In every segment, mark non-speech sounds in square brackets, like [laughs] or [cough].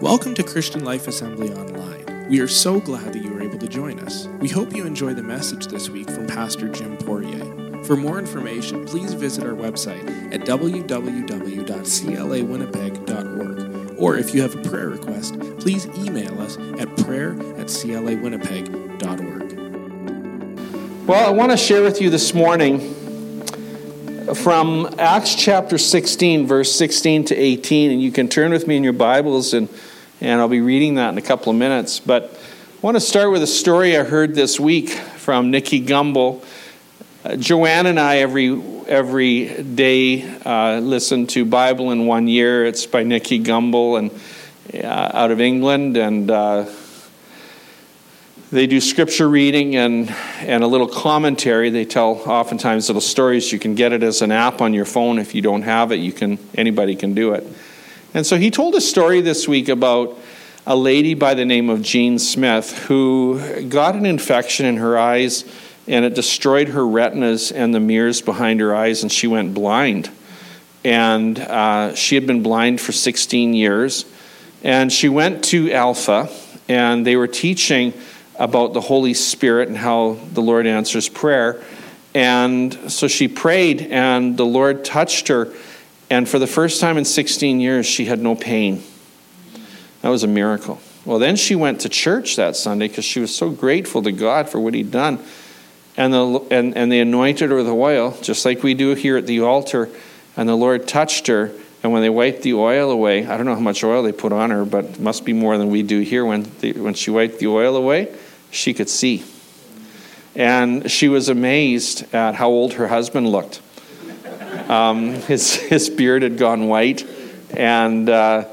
Welcome to Christian Life Assembly Online. We are so glad that you were able to join us. We hope you enjoy the message this week from Pastor Jim Poirier. For more information, please visit our website at www.clawinnipeg.org. Or if you have a prayer request, please email us at prayer at clawinnipeg.org. Well, I want to share with you this morning from Acts chapter 16, verse 16 to 18, and you can turn with me in your Bibles and and I'll be reading that in a couple of minutes. But I want to start with a story I heard this week from Nicky Gumbel. Uh, Joanne and I every every day uh, listen to Bible in One Year. It's by Nicky Gumbel and uh, out of England, and uh, they do scripture reading and and a little commentary. They tell oftentimes little stories. You can get it as an app on your phone. If you don't have it, you can anybody can do it. And so he told a story this week about a lady by the name of Jean Smith who got an infection in her eyes and it destroyed her retinas and the mirrors behind her eyes, and she went blind. And uh, she had been blind for 16 years. And she went to Alpha, and they were teaching about the Holy Spirit and how the Lord answers prayer. And so she prayed, and the Lord touched her and for the first time in 16 years, she had no pain. That was a miracle. Well, then she went to church that Sunday because she was so grateful to God for what He'd done. And, the, and, and they anointed her with oil, just like we do here at the altar. And the Lord touched her. And when they wiped the oil away, I don't know how much oil they put on her, but it must be more than we do here. When, when she wiped the oil away, she could see. And she was amazed at how old her husband looked. Um, his, his beard had gone white, and uh,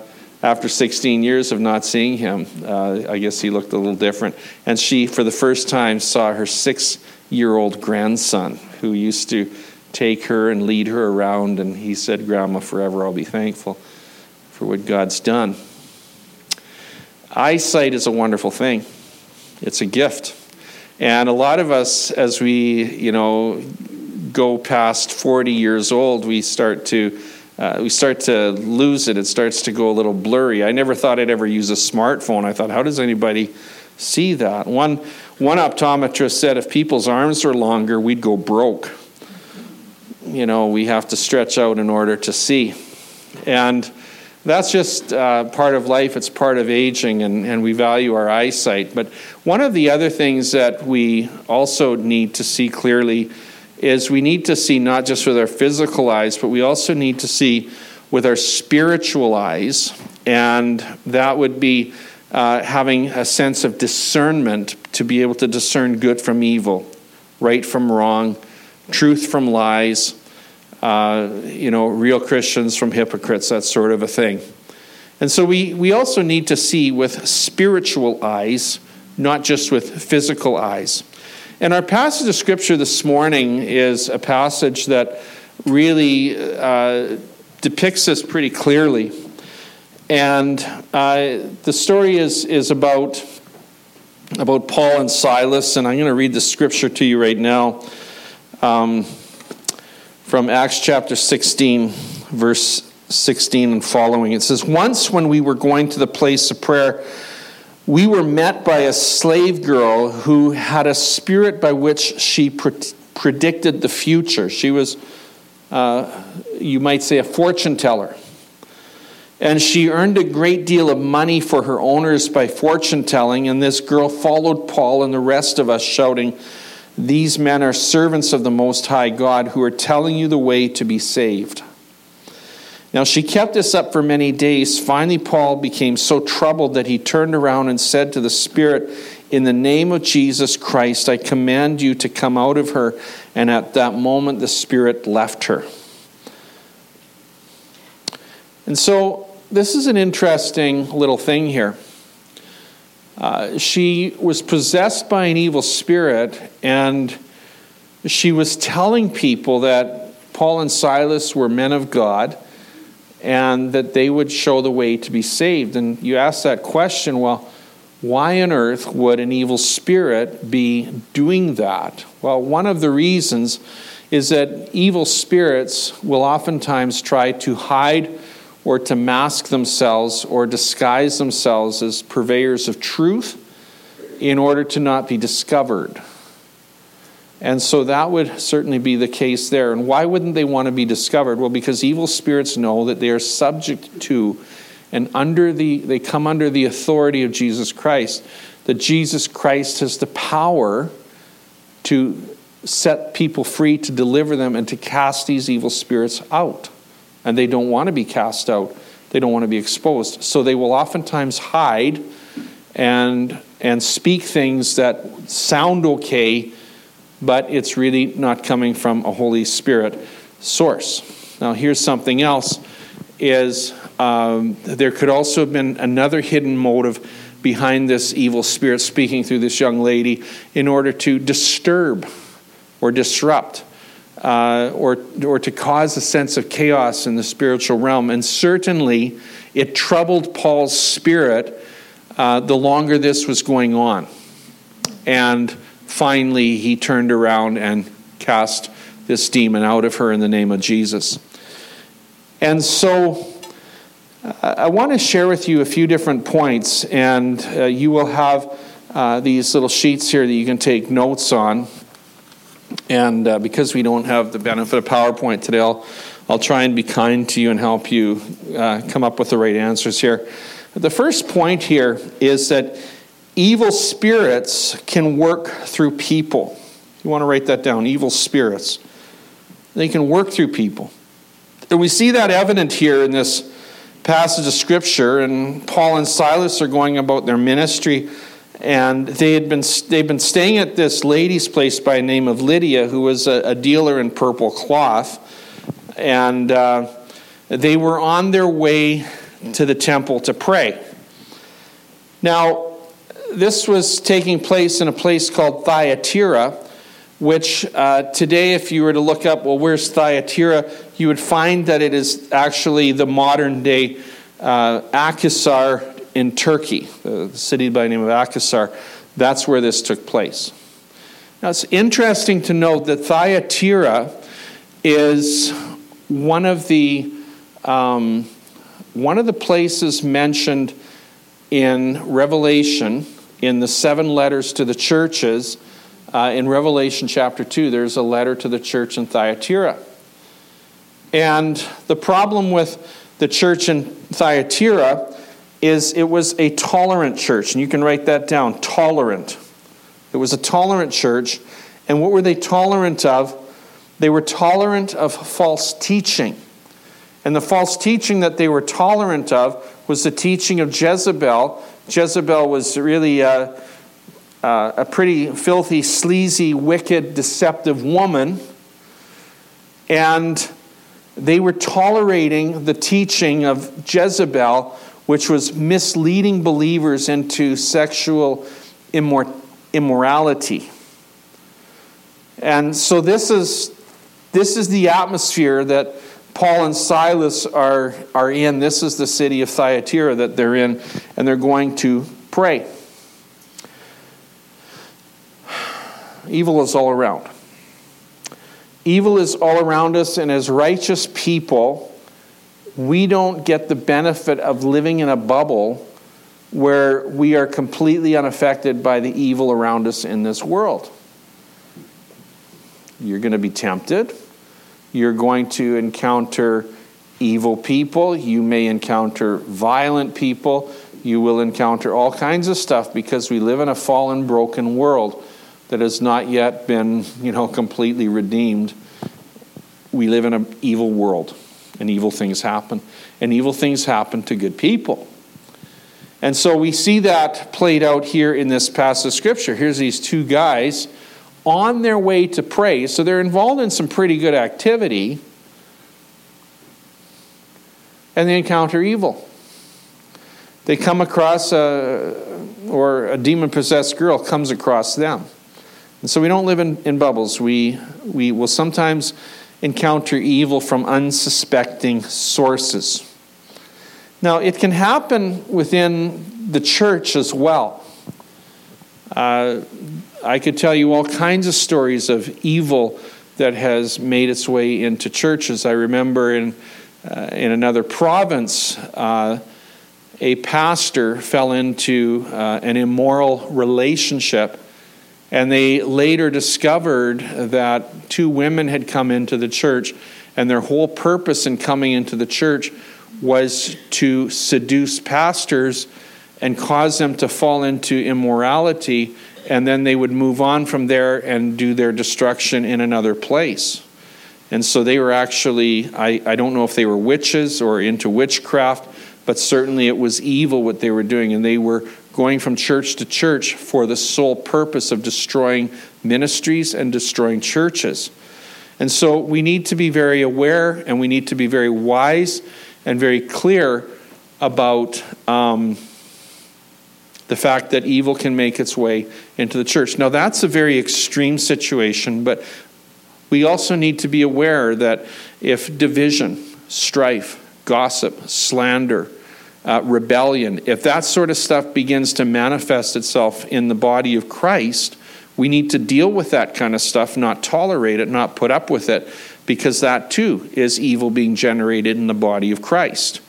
after 16 years of not seeing him, uh, I guess he looked a little different. And she, for the first time, saw her six year old grandson who used to take her and lead her around. And he said, Grandma, forever I'll be thankful for what God's done. Eyesight is a wonderful thing, it's a gift. And a lot of us, as we, you know, go past 40 years old, we start to uh, we start to lose it. It starts to go a little blurry. I never thought I'd ever use a smartphone. I thought, how does anybody see that? One one optometrist said if people's arms were longer, we'd go broke. You know, we have to stretch out in order to see, and that's just uh, part of life. It's part of aging, and, and we value our eyesight. But one of the other things that we also need to see clearly is we need to see not just with our physical eyes, but we also need to see with our spiritual eyes. And that would be uh, having a sense of discernment to be able to discern good from evil, right from wrong, truth from lies, uh, you know, real Christians from hypocrites, that sort of a thing. And so we, we also need to see with spiritual eyes, not just with physical eyes. And our passage of scripture this morning is a passage that really uh, depicts this pretty clearly. And uh, the story is, is about, about Paul and Silas, and I'm going to read the scripture to you right now um, from Acts chapter 16, verse 16 and following. It says, Once when we were going to the place of prayer, we were met by a slave girl who had a spirit by which she pre- predicted the future. She was, uh, you might say, a fortune teller. And she earned a great deal of money for her owners by fortune telling. And this girl followed Paul and the rest of us, shouting, These men are servants of the Most High God who are telling you the way to be saved. Now, she kept this up for many days. Finally, Paul became so troubled that he turned around and said to the Spirit, In the name of Jesus Christ, I command you to come out of her. And at that moment, the Spirit left her. And so, this is an interesting little thing here. Uh, she was possessed by an evil spirit, and she was telling people that Paul and Silas were men of God and that they would show the way to be saved. And you ask that question well, why on earth would an evil spirit be doing that? Well, one of the reasons is that evil spirits will oftentimes try to hide or to mask themselves or disguise themselves as purveyors of truth in order to not be discovered. And so that would certainly be the case there. And why wouldn't they want to be discovered? Well, because evil spirits know that they are subject to and under the they come under the authority of Jesus Christ. That Jesus Christ has the power to set people free, to deliver them, and to cast these evil spirits out. And they don't want to be cast out. They don't want to be exposed. So they will oftentimes hide and and speak things that sound okay but it's really not coming from a Holy Spirit source. Now, here's something else: is um, there could also have been another hidden motive behind this evil spirit speaking through this young lady in order to disturb or disrupt. Uh, or, or to cause a sense of chaos in the spiritual realm. And certainly, it troubled Paul's spirit uh, the longer this was going on. And finally he turned around and cast this demon out of her in the name of Jesus. And so I want to share with you a few different points, and uh, you will have uh, these little sheets here that you can take notes on. And uh, because we don't have the benefit of PowerPoint today, I'll, I'll try and be kind to you and help you uh, come up with the right answers here. The first point here is that Evil spirits can work through people. You want to write that down evil spirits. They can work through people. And we see that evident here in this passage of Scripture. And Paul and Silas are going about their ministry. And they had been, they'd been staying at this lady's place by the name of Lydia, who was a, a dealer in purple cloth. And uh, they were on their way to the temple to pray. Now, this was taking place in a place called Thyatira, which uh, today, if you were to look up, well, where's Thyatira, you would find that it is actually the modern day uh, in Turkey, the city by the name of Akhisar. That's where this took place. Now, it's interesting to note that Thyatira is one of the um, one of the places mentioned in Revelation in the seven letters to the churches, uh, in Revelation chapter 2, there's a letter to the church in Thyatira. And the problem with the church in Thyatira is it was a tolerant church. And you can write that down tolerant. It was a tolerant church. And what were they tolerant of? They were tolerant of false teaching. And the false teaching that they were tolerant of was the teaching of Jezebel Jezebel was really a, a pretty filthy, sleazy, wicked, deceptive woman. And they were tolerating the teaching of Jezebel, which was misleading believers into sexual immor- immorality. And so this is, this is the atmosphere that Paul and Silas are, are in. This is the city of Thyatira that they're in, and they're going to pray. Evil is all around. Evil is all around us, and as righteous people, we don't get the benefit of living in a bubble where we are completely unaffected by the evil around us in this world. You're going to be tempted you're going to encounter evil people. You may encounter violent people. You will encounter all kinds of stuff because we live in a fallen, broken world that has not yet been, you know, completely redeemed. We live in an evil world, and evil things happen. And evil things happen to good people. And so we see that played out here in this passage of Scripture. Here's these two guys on their way to pray. So they're involved in some pretty good activity. And they encounter evil. They come across a, or a demon possessed girl comes across them. And so we don't live in, in bubbles. We, we will sometimes encounter evil from unsuspecting sources. Now, it can happen within the church as well. Uh, I could tell you all kinds of stories of evil that has made its way into churches. I remember in uh, in another province, uh, a pastor fell into uh, an immoral relationship. And they later discovered that two women had come into the church, and their whole purpose in coming into the church was to seduce pastors and cause them to fall into immorality, and then they would move on from there and do their destruction in another place. And so they were actually, I, I don't know if they were witches or into witchcraft, but certainly it was evil what they were doing, and they were going from church to church for the sole purpose of destroying ministries and destroying churches. And so we need to be very aware and we need to be very wise and very clear about um, the fact that evil can make its way into the church. Now, that's a very extreme situation, but we also need to be aware that if division, strife, gossip, slander, uh, rebellion, if that sort of stuff begins to manifest itself in the body of Christ, we need to deal with that kind of stuff, not tolerate it, not put up with it, because that too is evil being generated in the body of Christ.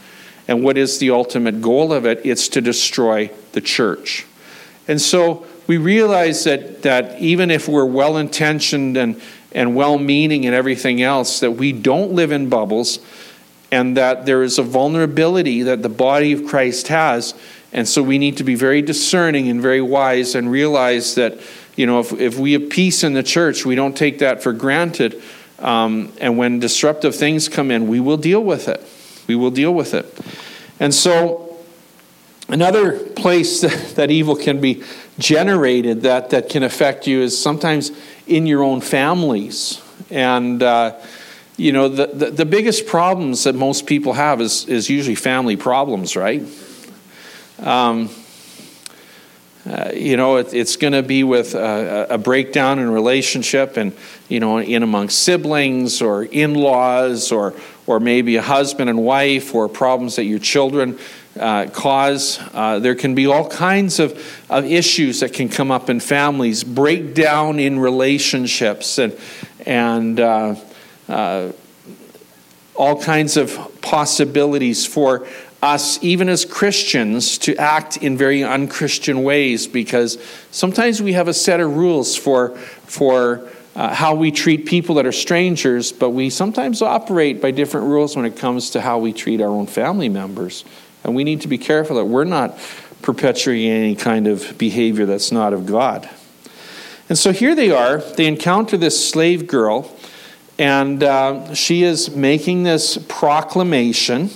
And what is the ultimate goal of it? It's to destroy the church. And so we realize that, that even if we're well intentioned and, and well meaning and everything else, that we don't live in bubbles and that there is a vulnerability that the body of Christ has. And so we need to be very discerning and very wise and realize that, you know, if, if we have peace in the church, we don't take that for granted. Um, and when disruptive things come in, we will deal with it. We will deal with it. And so, another place [laughs] that evil can be generated that, that can affect you is sometimes in your own families. And, uh, you know, the, the, the, biggest problems that most people have is, is usually family problems, right? Um, uh, you know, it, it's going to be with a, a, breakdown in relationship and, you know, in among siblings or in laws or, or maybe a husband and wife or problems that your children uh, cause. Uh, there can be all kinds of, of issues that can come up in families, breakdown in relationships, and, and uh, uh all kinds of possibilities for us, even as Christians, to act in very unchristian ways because sometimes we have a set of rules for, for uh, how we treat people that are strangers, but we sometimes operate by different rules when it comes to how we treat our own family members. And we need to be careful that we're not perpetuating any kind of behavior that's not of God. And so here they are. They encounter this slave girl, and uh, she is making this proclamation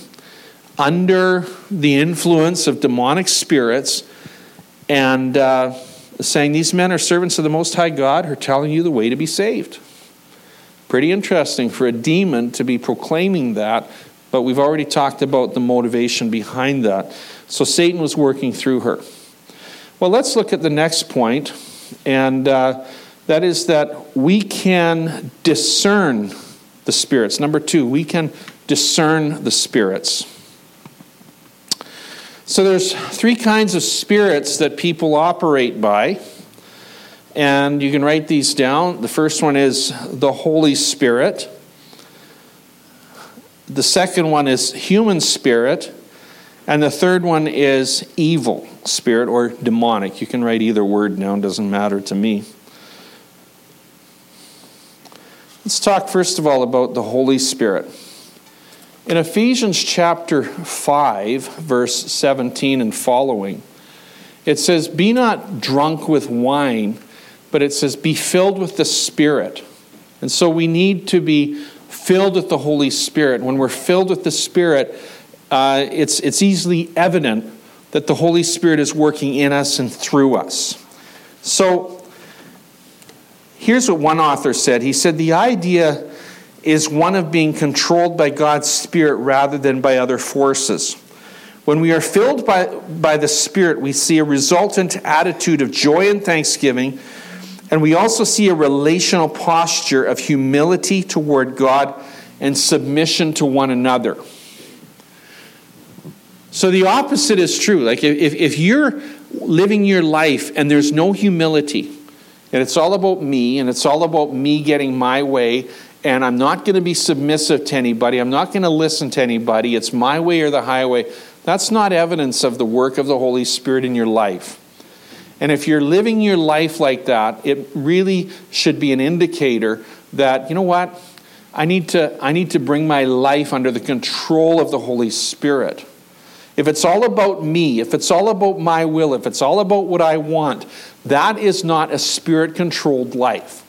under the influence of demonic spirits and uh, saying, These men are servants of the Most High God who are telling you the way to be saved. Pretty interesting for a demon to be proclaiming that, but we've already talked about the motivation behind that. So Satan was working through her. Well, let's look at the next point, and uh, that is that we can discern the spirits. Number two, we can discern the spirits. So there's three kinds of spirits that people operate by. And you can write these down. The first one is the Holy Spirit. The second one is human spirit. And the third one is evil spirit or demonic. You can write either word down, doesn't matter to me. Let's talk first of all about the Holy Spirit. In Ephesians chapter 5, verse 17 and following, it says, Be not drunk with wine, but it says, Be filled with the Spirit. And so we need to be filled with the Holy Spirit. When we're filled with the Spirit, uh, it's, it's easily evident that the Holy Spirit is working in us and through us. So here's what one author said He said, The idea is one of being controlled by God's Spirit rather than by other forces. When we are filled by, by the Spirit, we see a resultant attitude of joy and thanksgiving, and we also see a relational posture of humility toward God and submission to one another. So the opposite is true. Like if, if you're living your life and there's no humility, and it's all about me, and it's all about me getting my way, and I'm not going to be submissive to anybody. I'm not going to listen to anybody. It's my way or the highway. That's not evidence of the work of the Holy Spirit in your life. And if you're living your life like that, it really should be an indicator that, you know what? I need to, I need to bring my life under the control of the Holy Spirit. If it's all about me, if it's all about my will, if it's all about what I want, that is not a spirit controlled life.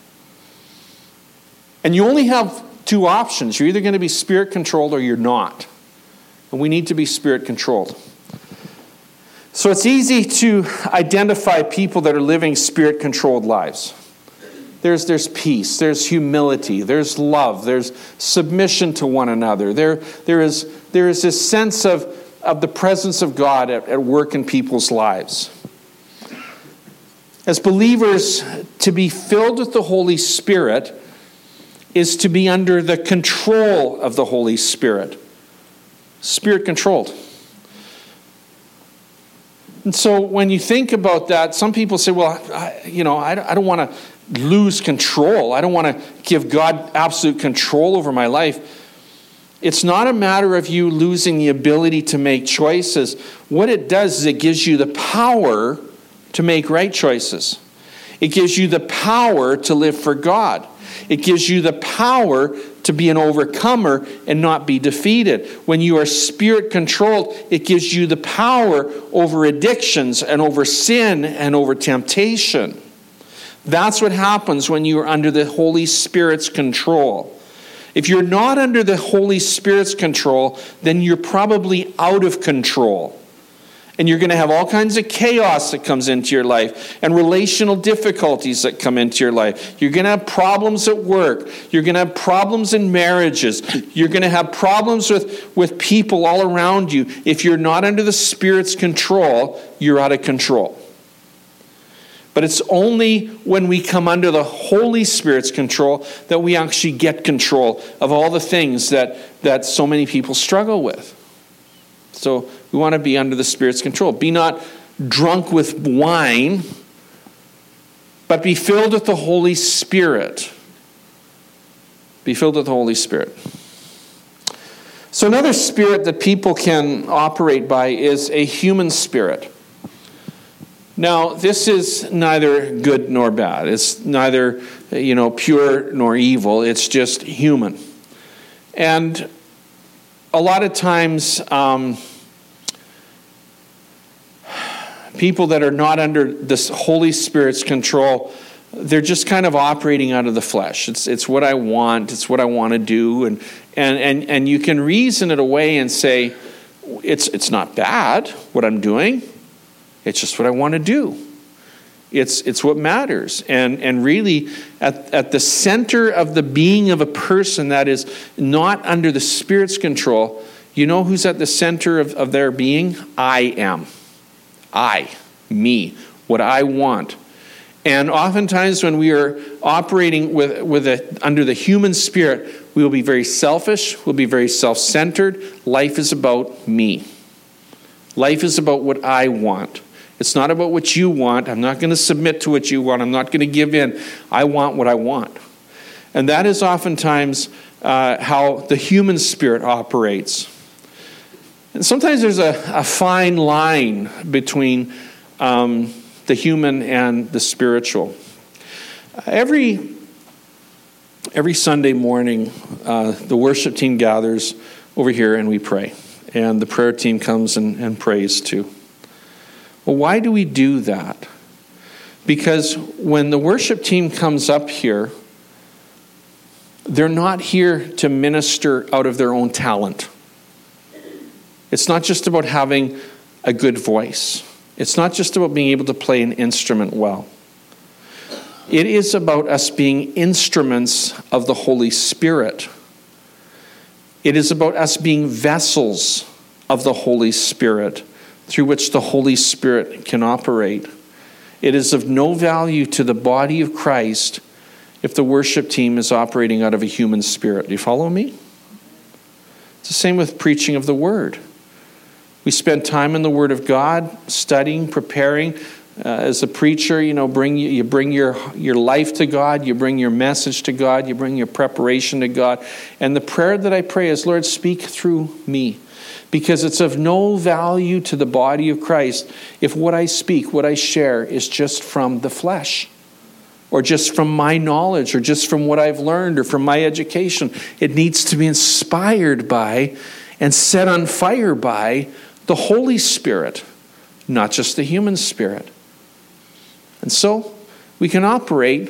And you only have two options. You're either going to be spirit controlled or you're not. And we need to be spirit controlled. So it's easy to identify people that are living spirit controlled lives. There's, there's peace, there's humility, there's love, there's submission to one another. There, there, is, there is this sense of, of the presence of God at, at work in people's lives. As believers, to be filled with the Holy Spirit is to be under the control of the Holy Spirit. Spirit controlled. And so when you think about that, some people say, well, I, you know, I, I don't want to lose control. I don't want to give God absolute control over my life. It's not a matter of you losing the ability to make choices. What it does is it gives you the power to make right choices. It gives you the power to live for God. It gives you the power to be an overcomer and not be defeated. When you are spirit controlled, it gives you the power over addictions and over sin and over temptation. That's what happens when you are under the Holy Spirit's control. If you're not under the Holy Spirit's control, then you're probably out of control. And you're going to have all kinds of chaos that comes into your life and relational difficulties that come into your life. You're going to have problems at work. You're going to have problems in marriages. You're going to have problems with, with people all around you. If you're not under the Spirit's control, you're out of control. But it's only when we come under the Holy Spirit's control that we actually get control of all the things that, that so many people struggle with. So we want to be under the Spirit's control. Be not drunk with wine, but be filled with the Holy Spirit. Be filled with the Holy Spirit. So, another spirit that people can operate by is a human spirit. Now, this is neither good nor bad. It's neither, you know, pure nor evil. It's just human. And a lot of times, um, people that are not under this Holy Spirit's control, they're just kind of operating out of the flesh. It's, it's what I want, it's what I want to do. And, and, and, and you can reason it away and say, it's, it's not bad what I'm doing, it's just what I want to do. It's, it's what matters. And, and really, at, at the center of the being of a person that is not under the Spirit's control, you know who's at the center of, of their being? I am. I, me, what I want. And oftentimes, when we are operating with, with a, under the human spirit, we will be very selfish, we'll be very self centered. Life is about me. Life is about what I want. It's not about what you want. I'm not going to submit to what you want. I'm not going to give in. I want what I want. And that is oftentimes uh, how the human spirit operates. And sometimes there's a, a fine line between um, the human and the spiritual. Every, every Sunday morning, uh, the worship team gathers over here and we pray. And the prayer team comes and, and prays too. Well, why do we do that? Because when the worship team comes up here, they're not here to minister out of their own talent. It's not just about having a good voice, it's not just about being able to play an instrument well. It is about us being instruments of the Holy Spirit. It is about us being vessels of the Holy Spirit through which the Holy Spirit can operate. It is of no value to the body of Christ if the worship team is operating out of a human spirit. Do you follow me? It's the same with preaching of the word. We spend time in the Word of God, studying, preparing, uh, as a preacher, you know, bring you bring your your life to God, you bring your message to God, you bring your preparation to God. And the prayer that I pray is, Lord, speak through me. Because it's of no value to the body of Christ if what I speak, what I share, is just from the flesh, or just from my knowledge, or just from what I've learned, or from my education. It needs to be inspired by and set on fire by the Holy Spirit, not just the human spirit. And so we can operate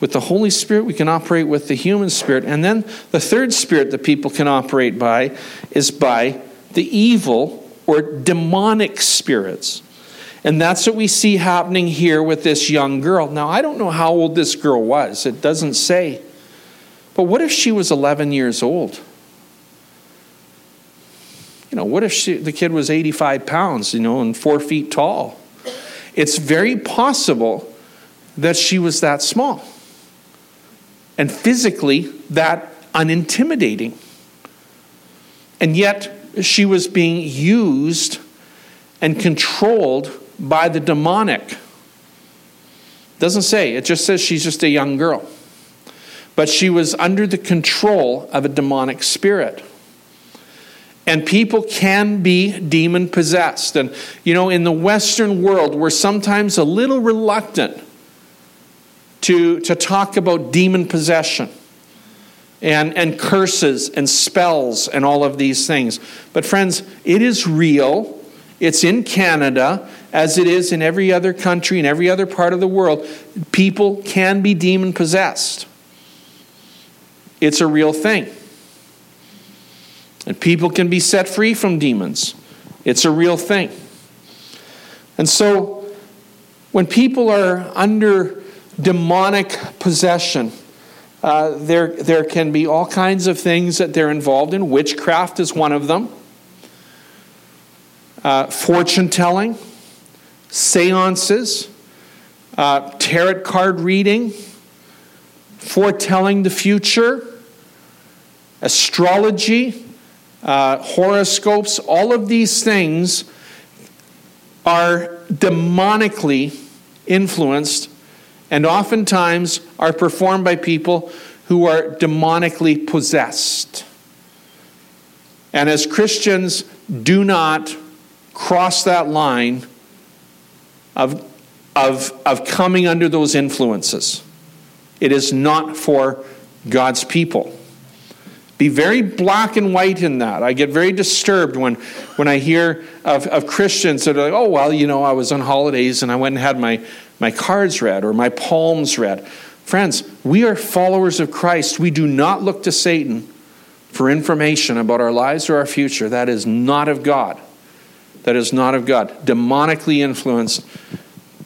with the Holy Spirit, we can operate with the human spirit. And then the third spirit that people can operate by is by the evil or demonic spirits. And that's what we see happening here with this young girl. Now, I don't know how old this girl was, it doesn't say. But what if she was 11 years old? You know, what if she, the kid was 85 pounds, you know, and four feet tall? it's very possible that she was that small and physically that unintimidating. And yet, she was being used and controlled by the demonic. Doesn't say, it just says she's just a young girl. But she was under the control of a demonic spirit. And people can be demon possessed. And, you know, in the Western world, we're sometimes a little reluctant to, to talk about demon possession and, and curses and spells and all of these things. But, friends, it is real. It's in Canada, as it is in every other country, in every other part of the world. People can be demon possessed. It's a real thing. And people can be set free from demons. It's a real thing. And so, when people are under demonic possession, uh, there, there can be all kinds of things that they're involved in. Witchcraft is one of them, uh, fortune telling, seances, uh, tarot card reading, foretelling the future, astrology uh, horoscopes, all of these things are demonically influenced and oftentimes are performed by people who are demonically possessed. And as Christians, do not cross that line of, of, of coming under those influences. It is not for God's people be very black and white in that. I get very disturbed when, when I hear of, of Christians that are like, oh, well, you know, I was on holidays and I went and had my, my cards read or my palms read. Friends, we are followers of Christ. We do not look to Satan for information about our lives or our future. That is not of God. That is not of God. Demonically influenced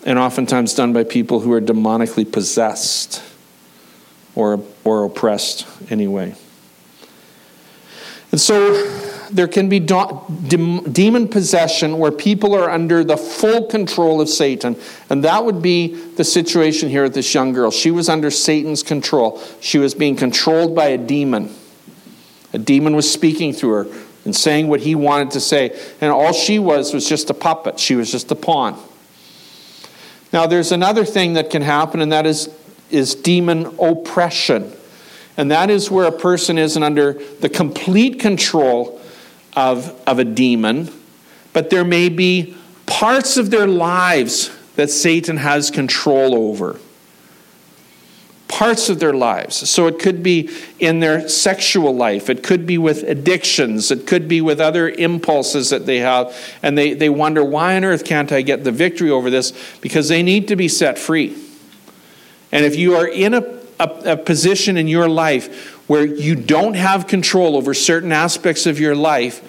and oftentimes done by people who are demonically possessed or, or oppressed anyway. And so there can be demon possession where people are under the full control of Satan. And that would be the situation here with this young girl. She was under Satan's control, she was being controlled by a demon. A demon was speaking through her and saying what he wanted to say. And all she was was just a puppet, she was just a pawn. Now, there's another thing that can happen, and that is, is demon oppression. And that is where a person isn't under the complete control of, of a demon, but there may be parts of their lives that Satan has control over. Parts of their lives. So it could be in their sexual life, it could be with addictions, it could be with other impulses that they have, and they, they wonder, why on earth can't I get the victory over this? Because they need to be set free. And if you are in a a, a position in your life where you don't have control over certain aspects of your life,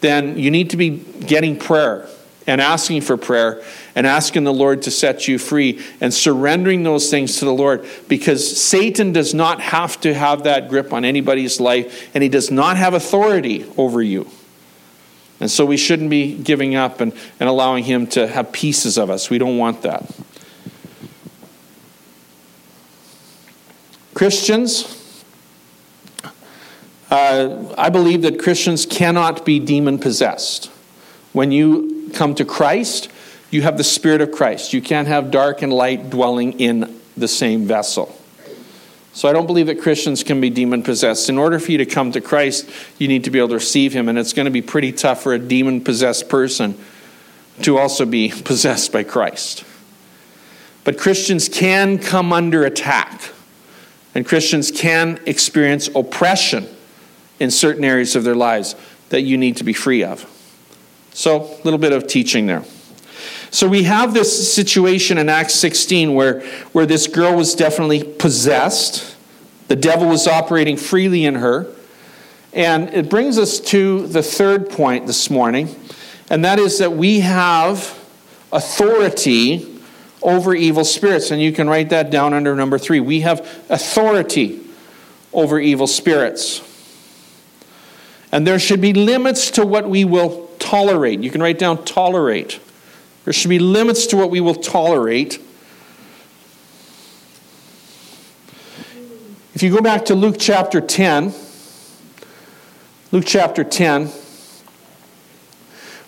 then you need to be getting prayer and asking for prayer and asking the Lord to set you free and surrendering those things to the Lord because Satan does not have to have that grip on anybody's life and he does not have authority over you. And so we shouldn't be giving up and, and allowing him to have pieces of us. We don't want that. Christians, uh, I believe that Christians cannot be demon possessed. When you come to Christ, you have the Spirit of Christ. You can't have dark and light dwelling in the same vessel. So I don't believe that Christians can be demon possessed. In order for you to come to Christ, you need to be able to receive Him, and it's going to be pretty tough for a demon possessed person to also be [laughs] possessed by Christ. But Christians can come under attack, and Christians can experience oppression in certain areas of their lives that you need to be free of. So, a little bit of teaching there. So we have this situation in Acts 16 where, where this girl was definitely possessed. The devil was operating freely in her. And it brings us to the third point this morning, and that is that we have authority over evil spirits. And you can write that down under number three. We have authority over evil spirits. And there should be limits to what we will tolerate. You can write down tolerate. There should be limits to what we will tolerate. If you go back to Luke chapter 10, Luke chapter 10,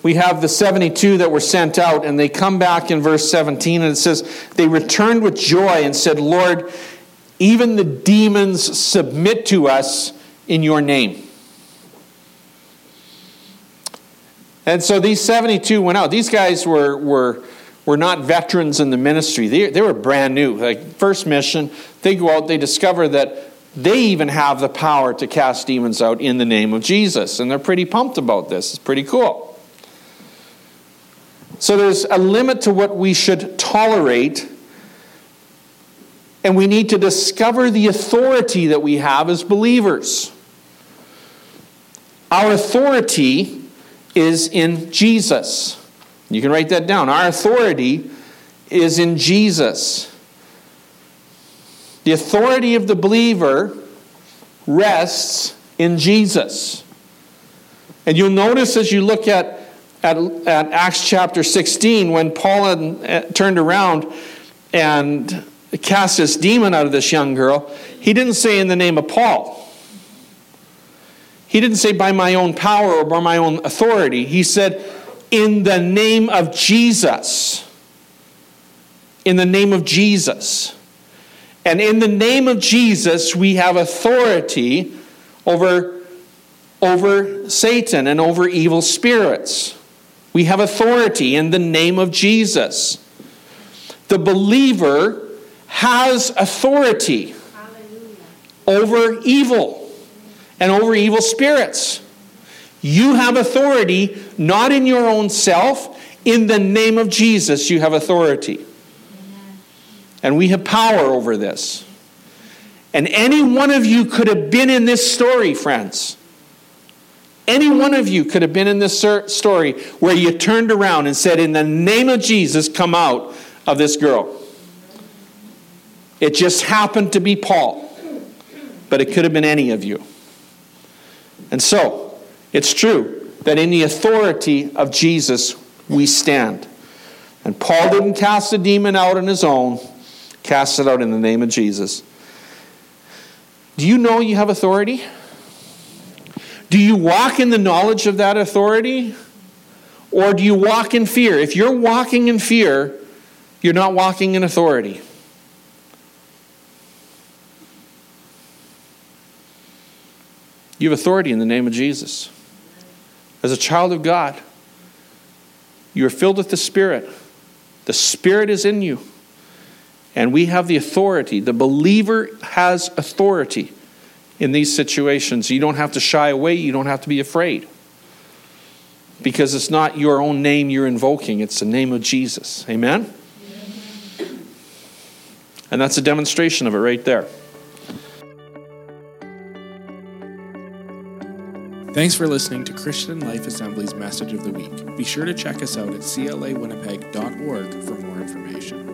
we have the 72 that were sent out, and they come back in verse 17, and it says, They returned with joy and said, Lord, even the demons submit to us in your name. And so these 72 went out. These guys were, were, were not veterans in the ministry, they, they were brand new. Like, first mission, they go out, they discover that they even have the power to cast demons out in the name of Jesus. And they're pretty pumped about this. It's pretty cool. So there's a limit to what we should tolerate. And we need to discover the authority that we have as believers. Our authority is in Jesus. You can write that down. Our authority is in Jesus. The authority of the believer rests in Jesus. And you'll notice as you look at, at, at Acts chapter 16, when Paul had, uh, turned around and cast this demon out of this young girl, he didn't say in the name of Paul. He didn't say by my own power or by my own authority. He said, in the name of Jesus. In the name of Jesus. And in the name of Jesus, we have authority over, over Satan and over evil spirits. We have authority in the name of Jesus. The believer has authority Hallelujah. over evil and over evil spirits. You have authority not in your own self, in the name of Jesus, you have authority. And we have power over this. And any one of you could have been in this story, friends. Any one of you could have been in this story where you turned around and said, In the name of Jesus, come out of this girl. It just happened to be Paul, but it could have been any of you. And so, it's true that in the authority of Jesus we stand. And Paul didn't cast the demon out on his own, cast it out in the name of Jesus. Do you know you have authority? Do you walk in the knowledge of that authority? Or do you walk in fear? If you're walking in fear, you're not walking in authority. You have authority in the name of Jesus. As a child of God, you are filled with the Spirit. The Spirit is in you. And we have the authority. The believer has authority in these situations. You don't have to shy away, you don't have to be afraid. Because it's not your own name you're invoking, it's the name of Jesus. Amen? And that's a demonstration of it right there. Thanks for listening to Christian Life Assembly's Message of the Week. Be sure to check us out at clawinnipeg.org for more information.